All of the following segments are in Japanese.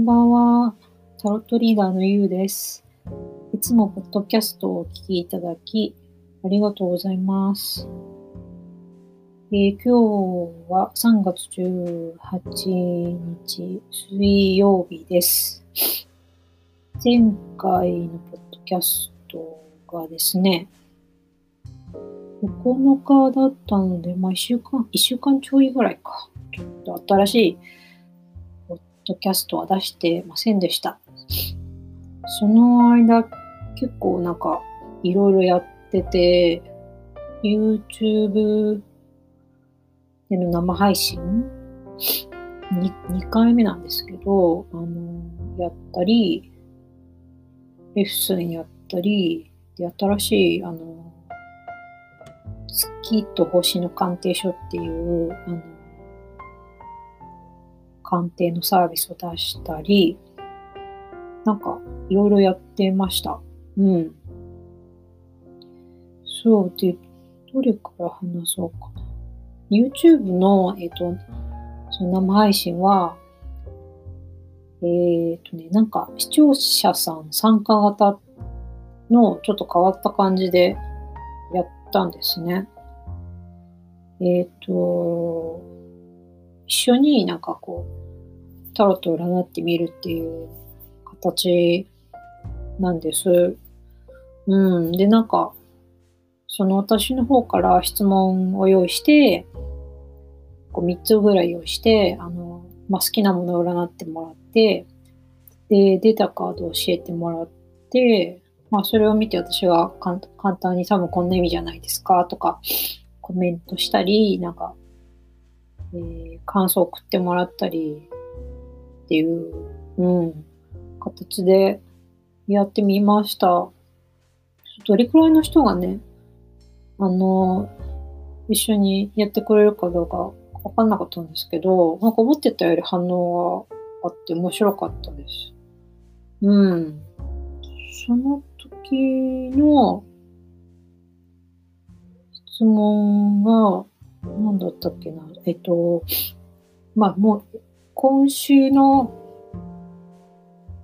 んばんは。タロットリーダーのゆうです。いつもポッドキャストをお聞きいただき、ありがとうございます。えー今日は3月18日水曜日です。前回のポッドキャストがですね、9日だったので、まあ1週間、1週間ちょいぐらいか。ちょっと新しいドキャストは出してませんでした。その間、結構なんかいろいろやってて、YouTube での生配信？2, 2回目なんですけど、あの、やったり、レッスンやったり、で、新しい、あの、月と星の鑑定書っていう、あの、鑑定のサービスを出したり、なんか、いろいろやってました。うん。そうで、どれから話そうかな。YouTube の、えっ、と、その生配信は、えっ、とね、なんか視聴者さん参加型のちょっと変わった感じでやったんですね。えっ、と、一緒になんかこう、タロット占ってみるっていう形なんです。うん。で、なんか、その私の方から質問を用意して、こう3つぐらい用意して、あの、まあ、好きなものを占ってもらって、で、出たカードを教えてもらって、まあ、それを見て私がかん簡単に多分こんな意味じゃないですかとか、コメントしたり、なんか、えー感想を送ってもらったりっていう、うん、形でやってみました。どれくらいの人がね、あの、一緒にやってくれるかどうかわかんなかったんですけど、なんか思ってたより反応があって面白かったです。うん。その時の質問が、何だったっけな。えっと、まあもう、今週の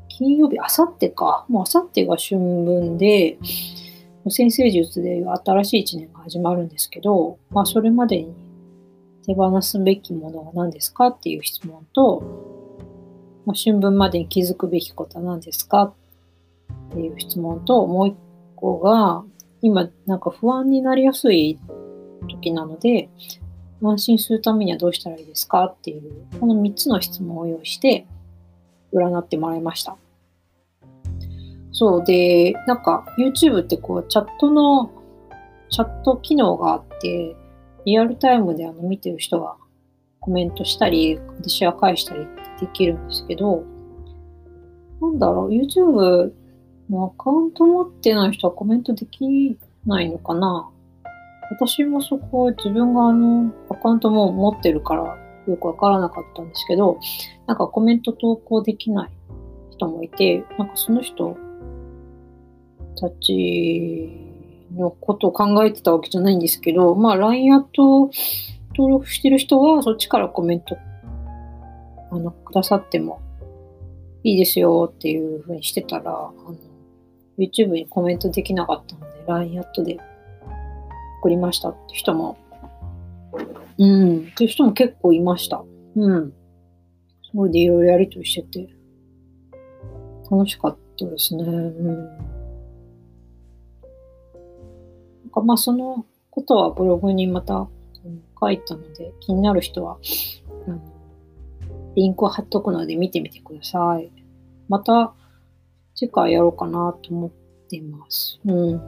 金曜日、あさってか。もうあさってが春分で、先生術でいう新しい一年が始まるんですけど、まあそれまでに手放すべきものは何ですかっていう質問と、まあ、春分までに気づくべきことは何ですかっていう質問と、もう一個が、今なんか不安になりやすい時なので、安心するためにはどうしたらいいですかっていう、この3つの質問を用意して、占ってもらいました。そうで、なんか YouTube ってこうチャットの、チャット機能があって、リアルタイムであの見てる人がコメントしたり、私は返したりできるんですけど、なんだろう、YouTube のアカウント持ってない人はコメントできないのかな私もそこ自分があのアカウントも持ってるからよくわからなかったんですけど、なんかコメント投稿できない人もいて、なんかその人たちのことを考えてたわけじゃないんですけど、まあ LINE アット登録してる人はそっちからコメントあのくださってもいいですよっていうふうにしてたら、あの YouTube にコメントできなかったので LINE アットで送りましたって人も、うん、っていう人も結構いました。うん。すごいでいろいろやりとりしてて、楽しかったですね。うん。なんかまあそのことはブログにまたうん書いたので、気になる人は、あのリンクを貼っとくので見てみてください。また次回やろうかなと思っています。うん。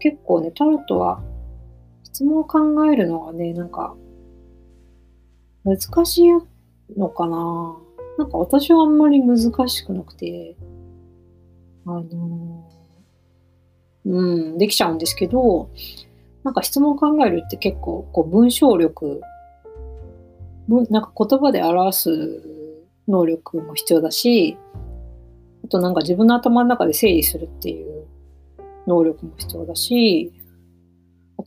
結構ね、タロットは質問を考えるのがね、なんか難しいのかな。なんか私はあんまり難しくなくて、あのうん、できちゃうんですけど、なんか質問を考えるって結構こう文章力、なんか言葉で表す能力も必要だし、あとなんか自分の頭の中で整理するっていう能力も必要だし、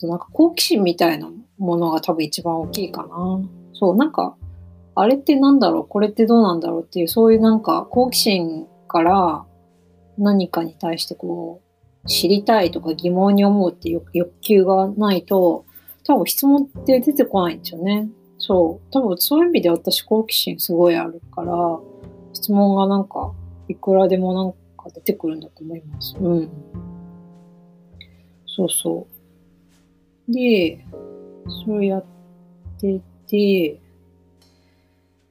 となんか好奇心みたいなものが多分一番大きいかな。そう、なんか、あれってなんだろう？これってどうなんだろうっていう、そういうなんか好奇心から何かに対してこう、知りたいとか疑問に思うっていう欲求がないと、多分質問って出てこないんですよね。そう。多分そういう意味で私好奇心すごいあるから、質問がなんか、いくらでもなんか出てくるんだと思います。うん。そうそう。で、それやってて、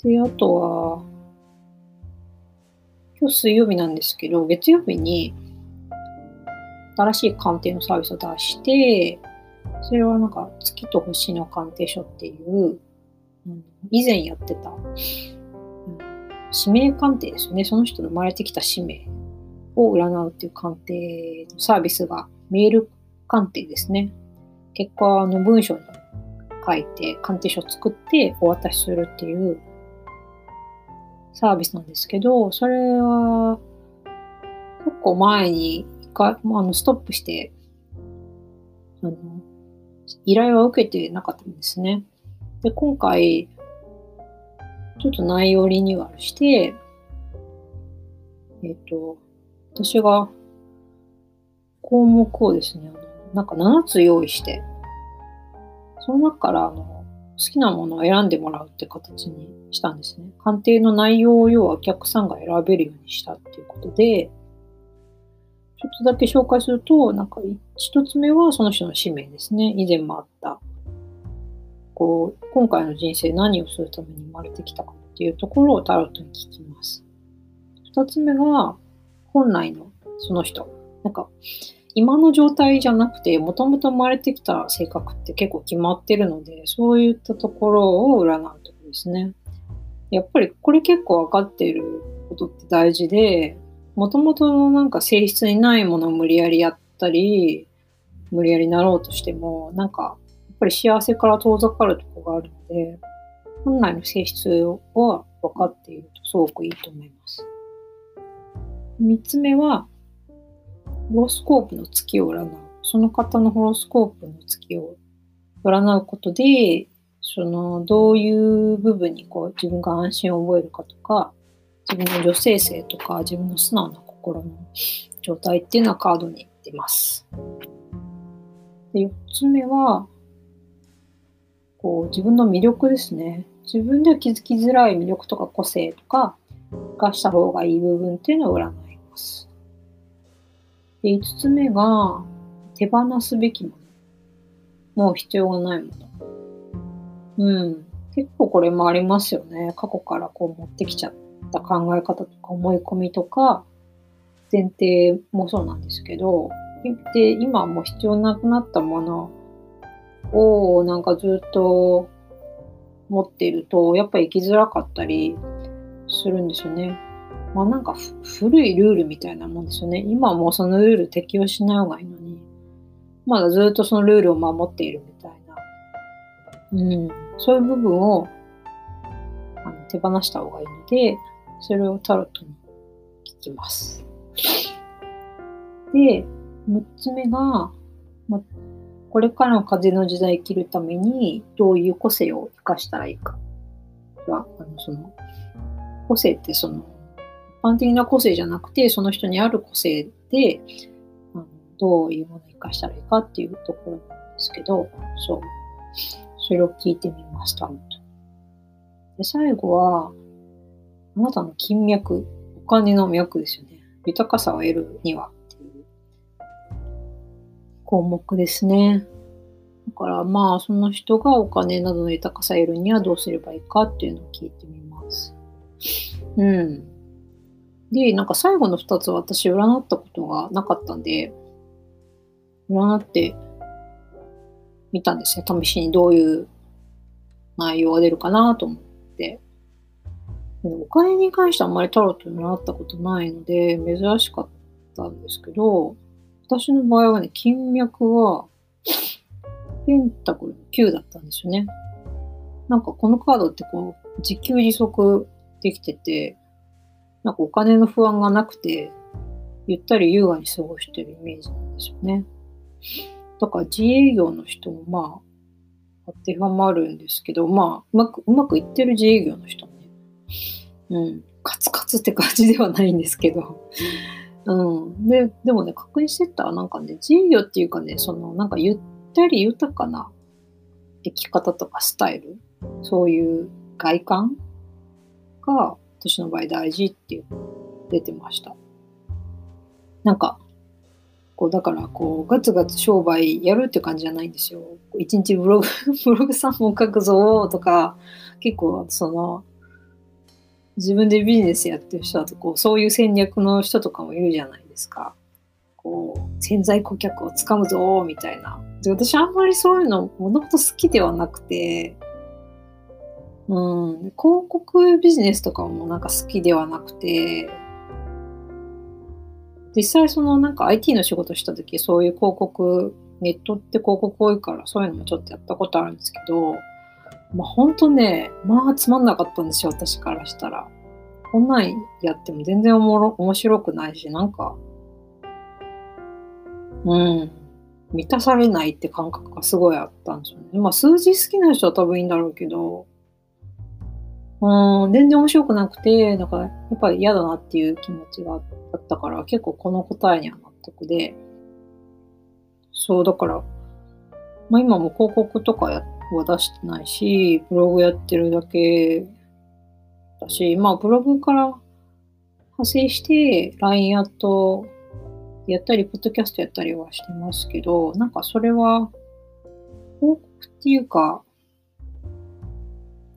で、あとは、今日水曜日なんですけど、月曜日に新しい鑑定のサービスを出して、それはなんか月と星の鑑定書っていう、うん、以前やってた、うん、指名鑑定ですよね。その人の生まれてきた使命を占うっていう鑑定のサービスがメール鑑定ですね。結果、あの文章に書いて鑑定書を作ってお渡しするっていうサービスなんですけど、それは結構前に一回、あのストップして、あの、依頼は受けてなかったんですね。で、今回、ちょっと内容リニューアルして、えっ、ー、と、私が項目をですね、なんか7つ用意して、その中からあの好きなものを選んでもらうって形にしたんですね。鑑定の内容を要はお客さんが選べるようにしたっていうことで、ちょっとだけ紹介すると、なんか一つ目はその人の使命ですね。以前もあった。こう、今回の人生何をするために生まれてきたかっていうところをタロットに聞きます。二つ目が、本来のその人。なんか、今の状態じゃなくて、もともと生まれてきた性格って結構決まってるので、そういったところを占うところですね。やっぱりこれ結構分かっていることって大事で、もともとのなんか性質にないものを無理やりやったり、無理やりなろうとしても、なんか、やっぱり幸せから遠ざかるとこがあるので、本来の性質は分かっているとすごくいいと思います。三つ目は、ホロスコープの月を占う。その方のホロスコープの月を占うことで、その、どういう部分にこう自分が安心を覚えるかとか、自分の女性性とか自分の素直な心の状態っていうのはカードに出ます。で4つ目は、こう自分の魅力ですね。自分では気づきづらい魅力とか個性とか、がした方がいい部分っていうのを占います。で、5つ目が、手放すべきもの。もう必要がないもの。うん。結構これもありますよね。過去からこう持ってきちゃった考え方とか思い込みとか、前提もそうなんですけど、で、今もう必要なくなったものをなんかずっと持っていると、やっぱ生きづらかったりするんですよね。まあなんか古いルールみたいなもんですよね。今はもうそのルール適用しない方がいいのに、まだずっとそのルールを守っているみたいな。うん。そういう部分をあの手放した方がいいので、それをタロットに聞きます。で、6つ目が、ま、これからの風の時代生きるためにどういう個性を生かしたらいいかは、あのその個性ってその般的な個性じゃなくて、その人にある個性で、あのどういうものを生かしたらいいかっていうところなんですけど、そう。それを聞いてみました。で最後は、あなたの金脈、お金の脈ですよね。豊かさを得るにはっていう項目ですね。だからまあ、その人がお金などの豊かさを得るにはどうすればいいかっていうのを聞いてみます。うん。で、なんか最後の2つ私占ったことがなかったんで、占ってみたんですね。試しにどういう内容が出るかなと思って。お金に関してあんまりタロットに習ったことないので、珍しかったんですけど、私の場合はね、金脈は、ペンタクル9だったんですよね。なんかこのカードってこう、自給自足できてて、なんかお金の不安がなくて、ゆったり優雅に過ごしてるイメージなんですよね。だから自営業の人もまあ、当てはまるんですけど、まあ、うまく、うまくいってる自営業の人ね。うん。カツカツって感じではないんですけど。うん。で、でもね、確認してたら、なんかね、自営業っていうかね、その、なんかゆったり豊かな生き方とかスタイル、そういう外観が、私の場合大事っていう出てました。なんか、こう、だから、こう、ガツガツ商売やるって感じじゃないんですよ。一日ブログ、ブログ3本書くぞとか、結構、その、自分でビジネスやってる人だと、こう、そういう戦略の人とかもいるじゃないですか。こう、潜在顧客をつかむぞみたいな。で私あんまりそういうの、もともと好きではなくて、うん、広告ビジネスとかもなんか好きではなくて、実際そのなんか IT の仕事した時そういう広告、ネットって広告多いからそういうのもちょっとやったことあるんですけど、まあ本当ね、まあつまんなかったんですよ、私からしたら。こんなんやっても全然おもろ面白くないし、なんか、うん、満たされないって感覚がすごいあったんですよね。まあ数字好きな人は多分いいんだろうけど、うん、全然面白くなくて、だからやっぱり嫌だなっていう気持ちがあったから、結構この答えには納得で、そう、だから、まあ今も広告とかは出してないし、ブログやってるだけだし、まあブログから派生して、LINE アットやったり、ポッドキャストやったりはしてますけど、なんかそれは、広告っていうか、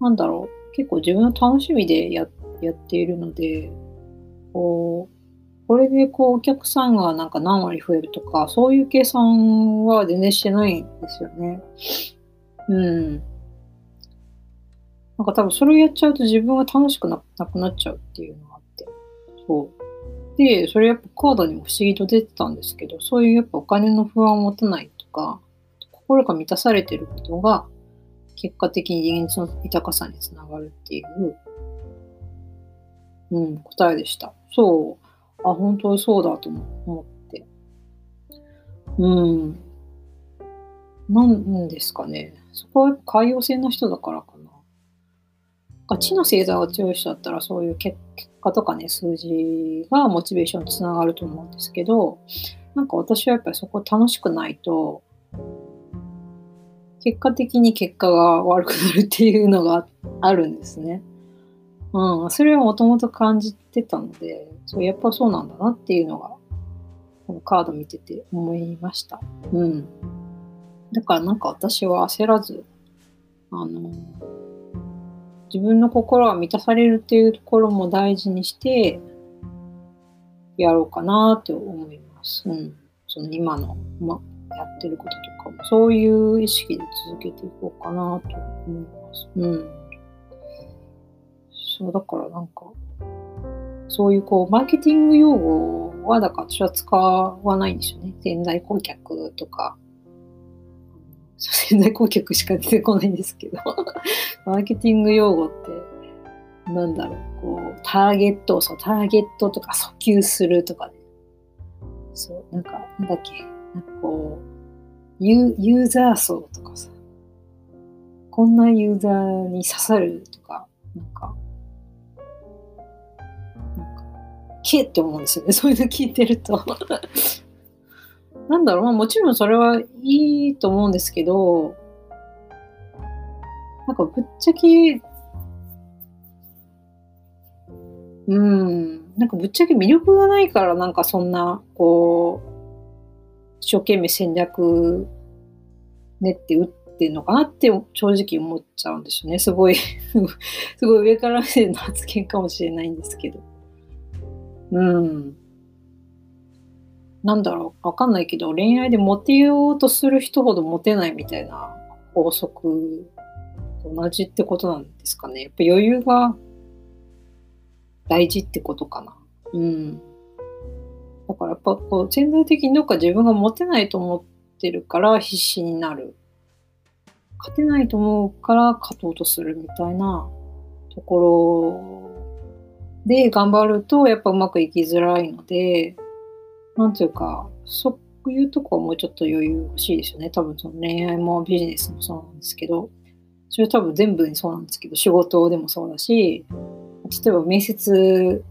なんだろう、結構自分の楽しみでややっているので、こう、これでこうお客さんがなんか何割増えるとか、そういう計算は全然してないんですよね。うん。なんか多分それをやっちゃうと自分が楽しくなくなっちゃうっていうのがあって。そう。で、それやっぱカードにも不思議と出てたんですけど、そういうやっぱお金の不安を持たないとか、心が満たされてることが、結果的に現実の豊かさにつながるっていう、うん、答えでした。そう。あ、本当にそうだと思って。うん。なんですかね。そこは海洋性の人だからかな。ガチの星座が強い人だったらそういう結果とかね、数字がモチベーションにつながると思うんですけど、なんか私はやっぱりそこ楽しくないと、結果的に結果が悪くなるっていうのがあるんですね。うん、それはもともと感じてたので、そうやっぱそうなんだなっていうのが、このカード見てて思いました。うん。だからなんか私は焦らず、あの、自分の心が満たされるっていうところも大事にして、やろうかなって思います。うん。その今の、ま、やってることとかも、そういう意識で続けていこうかなと思います。うん。そう、だからなんか、そういうこう、マーケティング用語は、だから私は使わないんですよね。潜在顧客とか、潜在顧客しか出てこないんですけど マーケティング用語って、なんだろう、こう、ターゲット、そう、ターゲットとか訴求するとかね。そう、なんか、なんだっけ、なんかこう、ユユーザー層とかさ、こんなユーザーに刺さるとか、なんか、なんか、けって思うんですよね。そういうの聞いてると。なんだろう、まあもちろんそれはいいと思うんですけど、なんかぶっちゃけ、うん、なんかぶっちゃけ魅力がないからなんかそんな、こう、一生懸命戦略練って打ってんのかなって正直思っちゃうんですよね。すごい すごい上から目線の発言かもしれないんですけど。うん。なんだろう、わかんないけど、恋愛でモテようとする人ほどモテないみたいな法則と同じってことなんですかね。やっぱ余裕が大事ってことかな。うん。だからやっぱこう潜在的にどっか自分が持てないと思ってるから必死になる。勝てないと思うから勝とうとするみたいなところで頑張るとやっぱうまくいきづらいので、なんていうか、そういうとこはもうちょっと余裕欲しいですよね。多分その恋愛もビジネスもそうなんですけど、それ多分全部にそうなんですけど、仕事でもそうだし、例えば面接、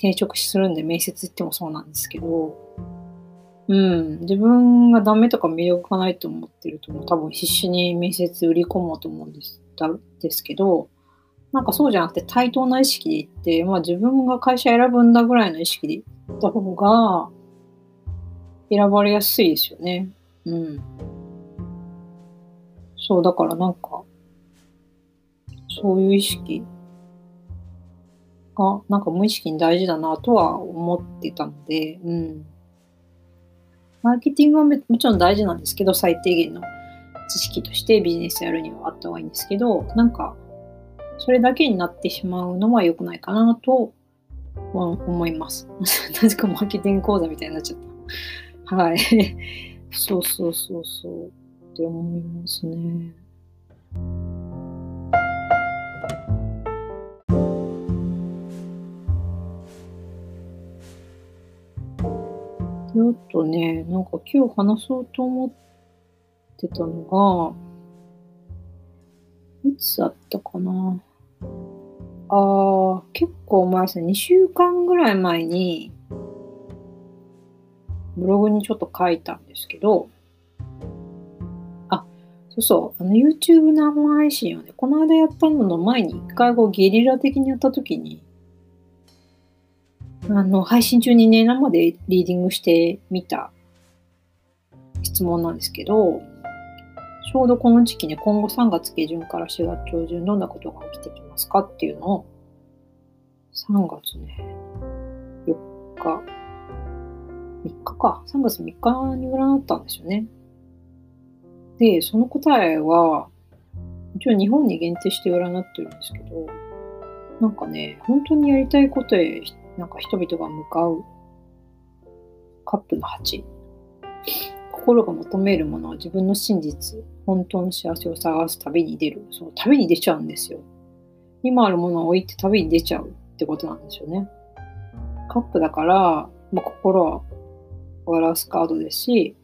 転職するんで面接行ってもそうなんですけど、うん、自分がダメとか魅力がないと思ってると、多分必死に面接売り込もうと思うんですだですけど、なんかそうじゃなくて対等な意識で言って、まあ自分が会社選ぶんだぐらいの意識で行った方が、選ばれやすいですよね。うん。そう、だからなんか、そういう意識が、なんか無意識に大事だなとは思ってたので、うん。マーケティングはもちろん大事なんですけど、最低限の知識としてビジネスやるにはあった方がいいんですけど、なんか、それだけになってしまうのは良くないかなと思います。なぜかマーケティング講座みたいになっちゃった。はい。そうそうそうそうって思いますね。で、あとね、なんか今日話そうと思ってたのが、いつだったかな。ああ、結構前ですね。2週間ぐらい前に、ブログにちょっと書いたんですけど、あ、そうそう、あの YouTube 生配信をね、この間やったのの前に一回こうゲリラ的にやった時に、あの、配信中にね、生でリーディングしてみた質問なんですけど、ちょうどこの時期ね、今後3月下旬から4月上旬、どんなことが起きてきますかっていうのを、3月ね、4日、3日か。3月3日に占ったんですよね。で、その答えは、一応日本に限定して占ってるんですけど、なんかね、本当にやりたいことへ、なんか人々が向かうカップの8。心が求めるものは自分の真実、本当の幸せを探す旅に出る。その旅に出ちゃうんですよ。今あるものを置いて旅に出ちゃうってことなんですよね。カップだから、まあ、心は表すカードですし、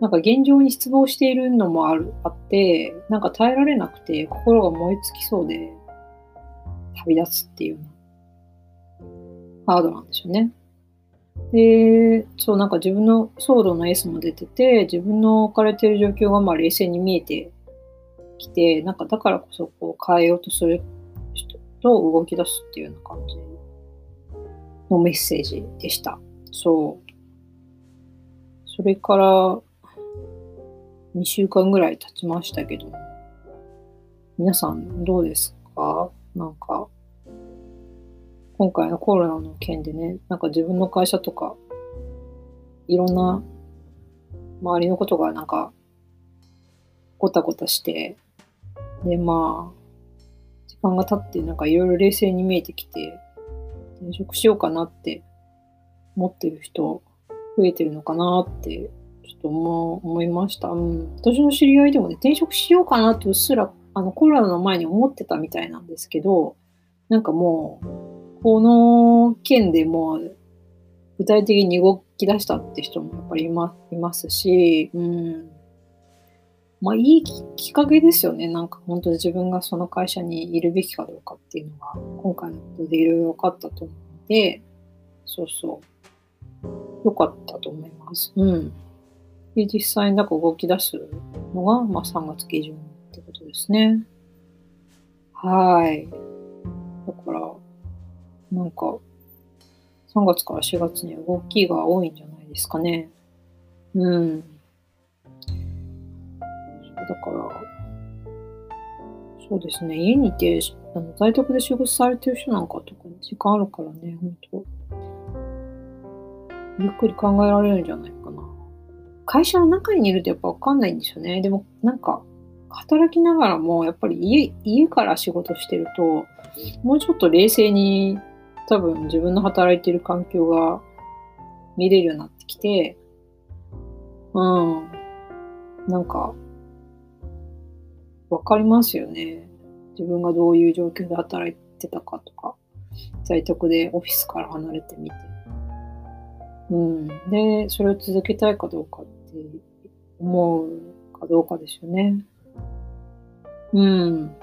なんか現状に失望しているのもあるあって、なんか耐えられなくて心が燃え尽きそうで旅立つっていうカードなんですよね。で、そうなんか自分のソードのエースも出てて、自分の置かれてる状況がまあ冷静に見えてきて、なんかだからこそこう変えようとする人と動き出すっていうような感じのメッセージでした。そう。それから2週間ぐらい経ちましたけど、皆さんどうですか？なんか、今回のコロナの件でね、なんか自分の会社とか、いろんな周りのことがなんか、ごたごたして、で、まあ、時間が経ってなんかいろいろ冷静に見えてきて、転職しようかなって思ってる人増えてるのかなって、ちょっと思思いました。うん。私の知り合いでもね、転職しようかなってうっすら、あの、コロナの前に思ってたみたいなんですけど、なんかもう、この件でも、具体的に動き出したって人もやっぱりいまいますし、うん。まあ、いいきっかけですよね。なんか本当に自分がその会社にいるべきかどうかっていうのが、今回のことでいろいろ分かったと思うので、そうそう。良かったと思います。うん。で、実際になんか動き出すのが、まあ、3月下旬ってことですね。はい。だから、なんか、3月から4月に動きが多いんじゃないですかね。うん。だから、そうですね。家にいて、あの在宅で仕事されてる人なんか特に時間あるからね、本当ゆっくり考えられるんじゃないかな。会社の中にいるとやっぱわかんないんですよね。でもなんか、働きながらもやっぱり家家から仕事してると、もうちょっと冷静に多分自分の働いてる環境が見れるようになってきて、うん。なんか、わかりますよね。自分がどういう状況で働いてたかとか、在宅でオフィスから離れてみて。うん。で、それを続けたいかどうかって思うかどうかですよね。うん。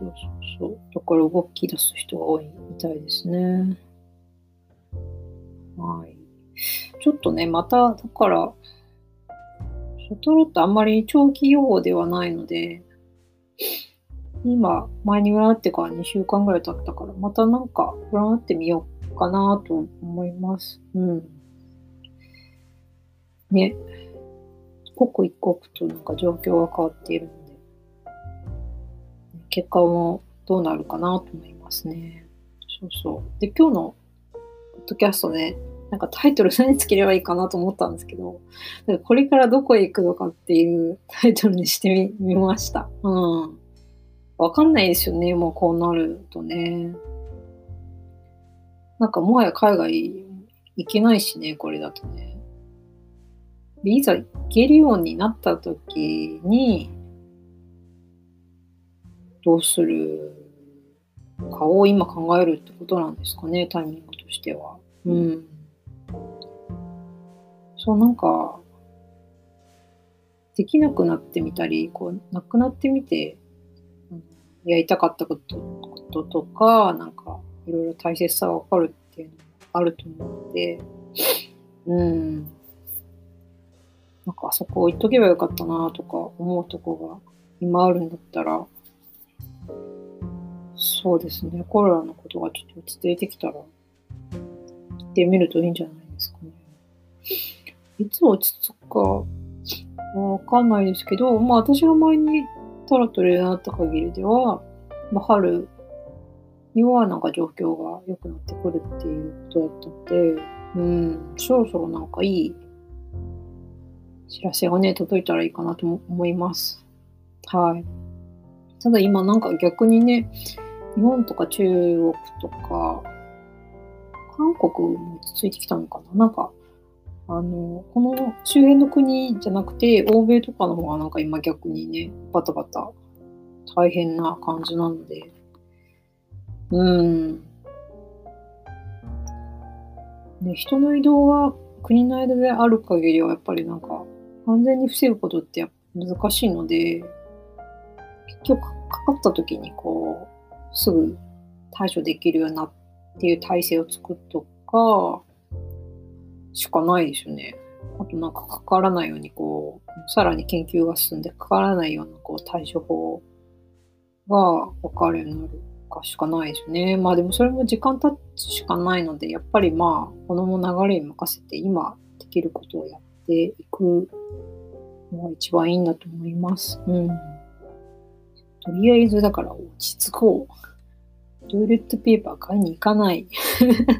そうそうそう。だから動き出す人が多いみたいですね。はい。ちょっとね、また、だから、ショトロってあんまり長期予報ではないので、今、前に占ってから2週間ぐらい経ったから、またなんか占ってみようかなと思います。うん。ね。刻一刻となんか状況が変わっているので、結果もどうなるかなと思いますね。そうそう。で、今日のポッドキャストね、なんかタイトル何つければいいかなと思ったんですけど、かこれからどこへ行くのかっていう タイトルにしてみました。うん。わかんないですよね、もうこうなるとね。なんかもはや海外行けないしね、これだとね。いざ行けるようになった時に、どうするかを今考えるってことなんですかね、タイミングとしては。うん。そう、なんか、できなくなってみたり、こう、なくなってみて、やりたかったことこととか、なんか、いろいろ大切さがわかるっていうのもあると思うので、うん。なんか、あそこ置いとけばよかったなとか思うとこが今あるんだったら、そうですね、コロナのことがちょっと落ち着いてきたら、行ってみるといいんじゃないですかね。いつ落ち着くかわかんないですけど、まあ私が前にタロットでなった限りでは、まあ、春にはなんか状況が良くなってくるっていうことだったので、うん、そろそろなんかいい知らせがね、届いたらいいかなと思います。はい。ただ今なんか逆にね、日本とか中国とか、韓国も落ち着いてきたのかな？なんか、あの、この周辺の国じゃなくて、欧米とかの方がなんか今逆にね、バタバタ大変な感じなので、うん。ね、人の移動が国の間である限りはやっぱりなんか完全に防ぐことって難しいので、結局かかった時にこう、すぐ対処できるようなっていう体制を作っとか、しかないですよね。あとなんかかからないようにこう、さらに研究が進んでかからないようなこう対処法が分かるようになるかしかないですね。まあでもそれも時間経つしかないので、やっぱりまあ、この流れに任せて今できることをやっていくのが一番いいんだと思います。うん。とりあえずだから落ち着こう。トイレットペーパー買いに行かない。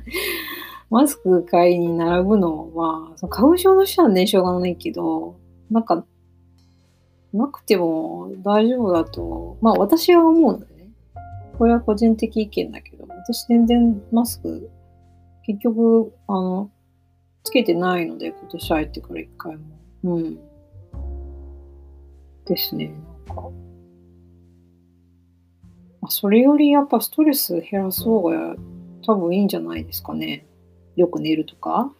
マスク買いに並ぶのは、その花粉症の人はね、しょうがないけど、なんか、なくても大丈夫だと、まあ私は思うのね。これは個人的意見だけど、私全然マスク、結局、あの、つけてないので、今年入ってから一回も。うん。ですね、なんか。まあ、それよりやっぱストレス減らす方が多分いいんじゃないですかね。よく寝るとか。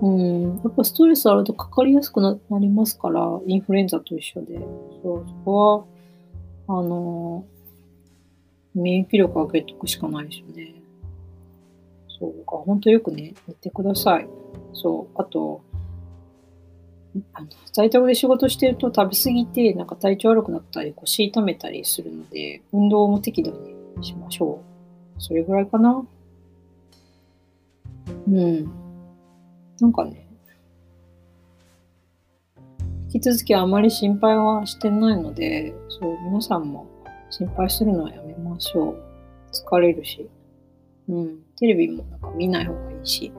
うん、やっぱストレスあるとかかりやすくなりますから、インフルエンザと一緒で。そう、そこは、あの免疫力を上げておくしかないですよね。そうか、本当よくね、寝てください。そう、あと、在宅で仕事してると食べ過ぎて、なんか体調悪くなったり、腰痛めたりするので、運動も適度にしましょう。それぐらいかな。うん。なんかね、引き続きあまり心配はしてないので、そう、皆さんも心配するのはやめましょう。疲れるし。うん。テレビもなんか見ない方がいいし。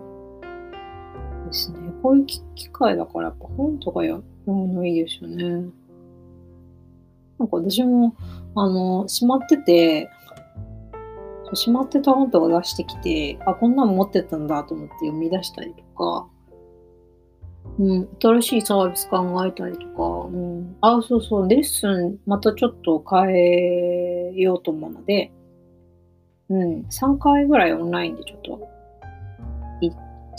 ですね。こういう機会だからやっぱ本とか読むのいいですよね。なんか私も、あの、閉まってて、しまってた本とか出してきて、あ、こんなの持ってたんだと思って読み出したりとか、うん、新しいサービス考えたりとか、うん、あ、そうそう、レッスンまたちょっと変えようと思うので、うん、3回ぐらいオンラインでちょっと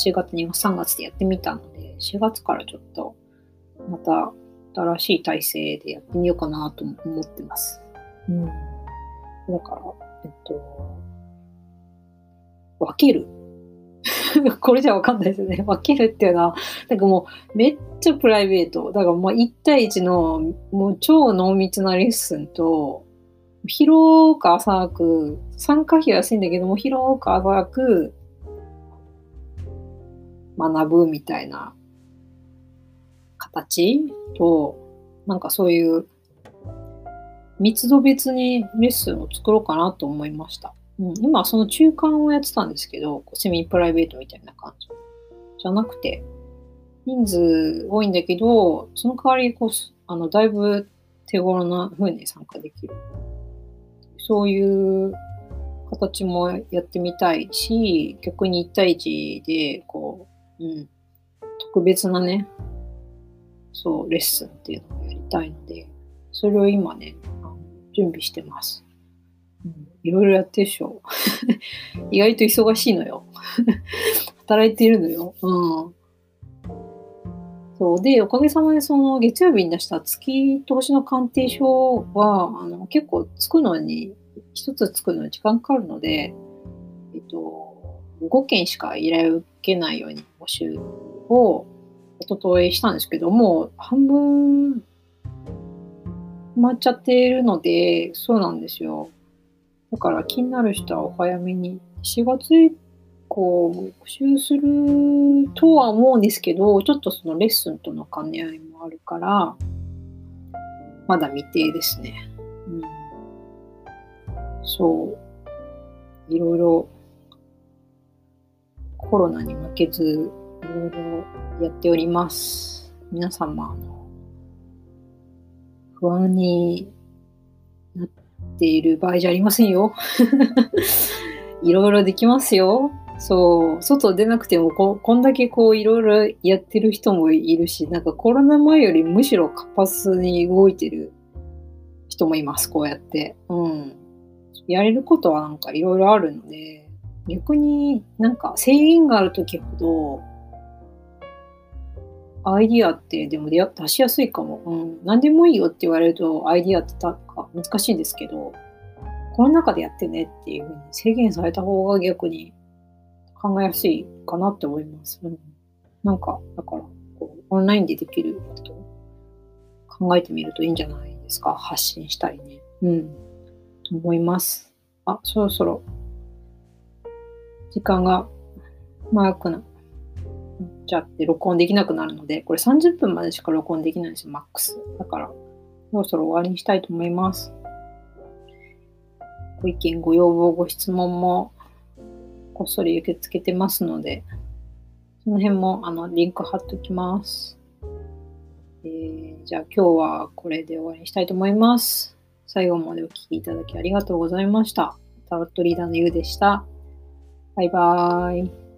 1月、2月、3月でやってみたので、4月からちょっとまた新しい体制でやってみようかなと思ってます。うん。だから、えっと、分ける。これじゃわかんないですよね。分けるっていうのは、なんかもうめっちゃプライベート。だからもう1対1のもう超濃密なレッスンと、広く浅く、参加費は安いんだけども、広く浅く学ぶみたいな形と、なんかそういう密度別にレッスンを作ろうかなと思いました。うん、今その中間をやってたんですけど、セミプライベートみたいな感じ。じゃなくて、人数多いんだけど、その代わりこう、あの、だいぶ手頃な風に参加できる。そういう形もやってみたいし、逆に1対1で、こうう、うん、特別なね、そう、レッスンっていうのをやりたいので、それを今ね、準備してます。うん、いろいろやってるでしょ。意外と忙しいのよ。働いているのよ。うん。そうで、おかげさまでその月曜日に出した月投資の鑑定書は、あの結構作るのに、一つ作るのに時間かかるので、えっと、5件しか依頼を受けないように募集を一昨日したんですけども、半分埋まっちゃっているので、そうなんですよ。だから気になる人はお早めに、4月以降募集するとは思うんですけど、ちょっとそのレッスンとの兼ね合いもあるから、まだ未定ですね。うん、そう。いろいろコロナに負けず、いろいろやっております。皆様、不安になっている場合じゃありませんよ。いろいろできますよ。そう、外出なくてもこ、こんだけこういろいろやってる人もいるし、なんかコロナ前よりむしろ活発に動いてる人もいます、こうやって。うん。やれることはなんかいろいろあるので、逆になんか制限がある時ほど、アイディアってでも出しやすいかも。うん。何でもいいよって言われるとアイディアってたか難しいんですけど、この中でやってねっていうふうに制限された方が逆に考えやすいかなって思います。うん。なんか、だから、こう、オンラインでできること考えてみるといいんじゃないですか。発信したりね。うん。と思います。あ、そろそろ、時間が長くなちゃって録音できなくなるので、これ30分までしか録音できないんですよ、マックス。だから、そろそろ終わりにしたいと思います。ご意見、ご要望、ご質問もこっそり受け付けてますので、その辺もあのリンク貼っておきます。えー、じゃあ今日はこれで終わりにしたいと思います。最後までお聴きいただきありがとうございました。タロットリーダーのゆうでした。バイバーイ。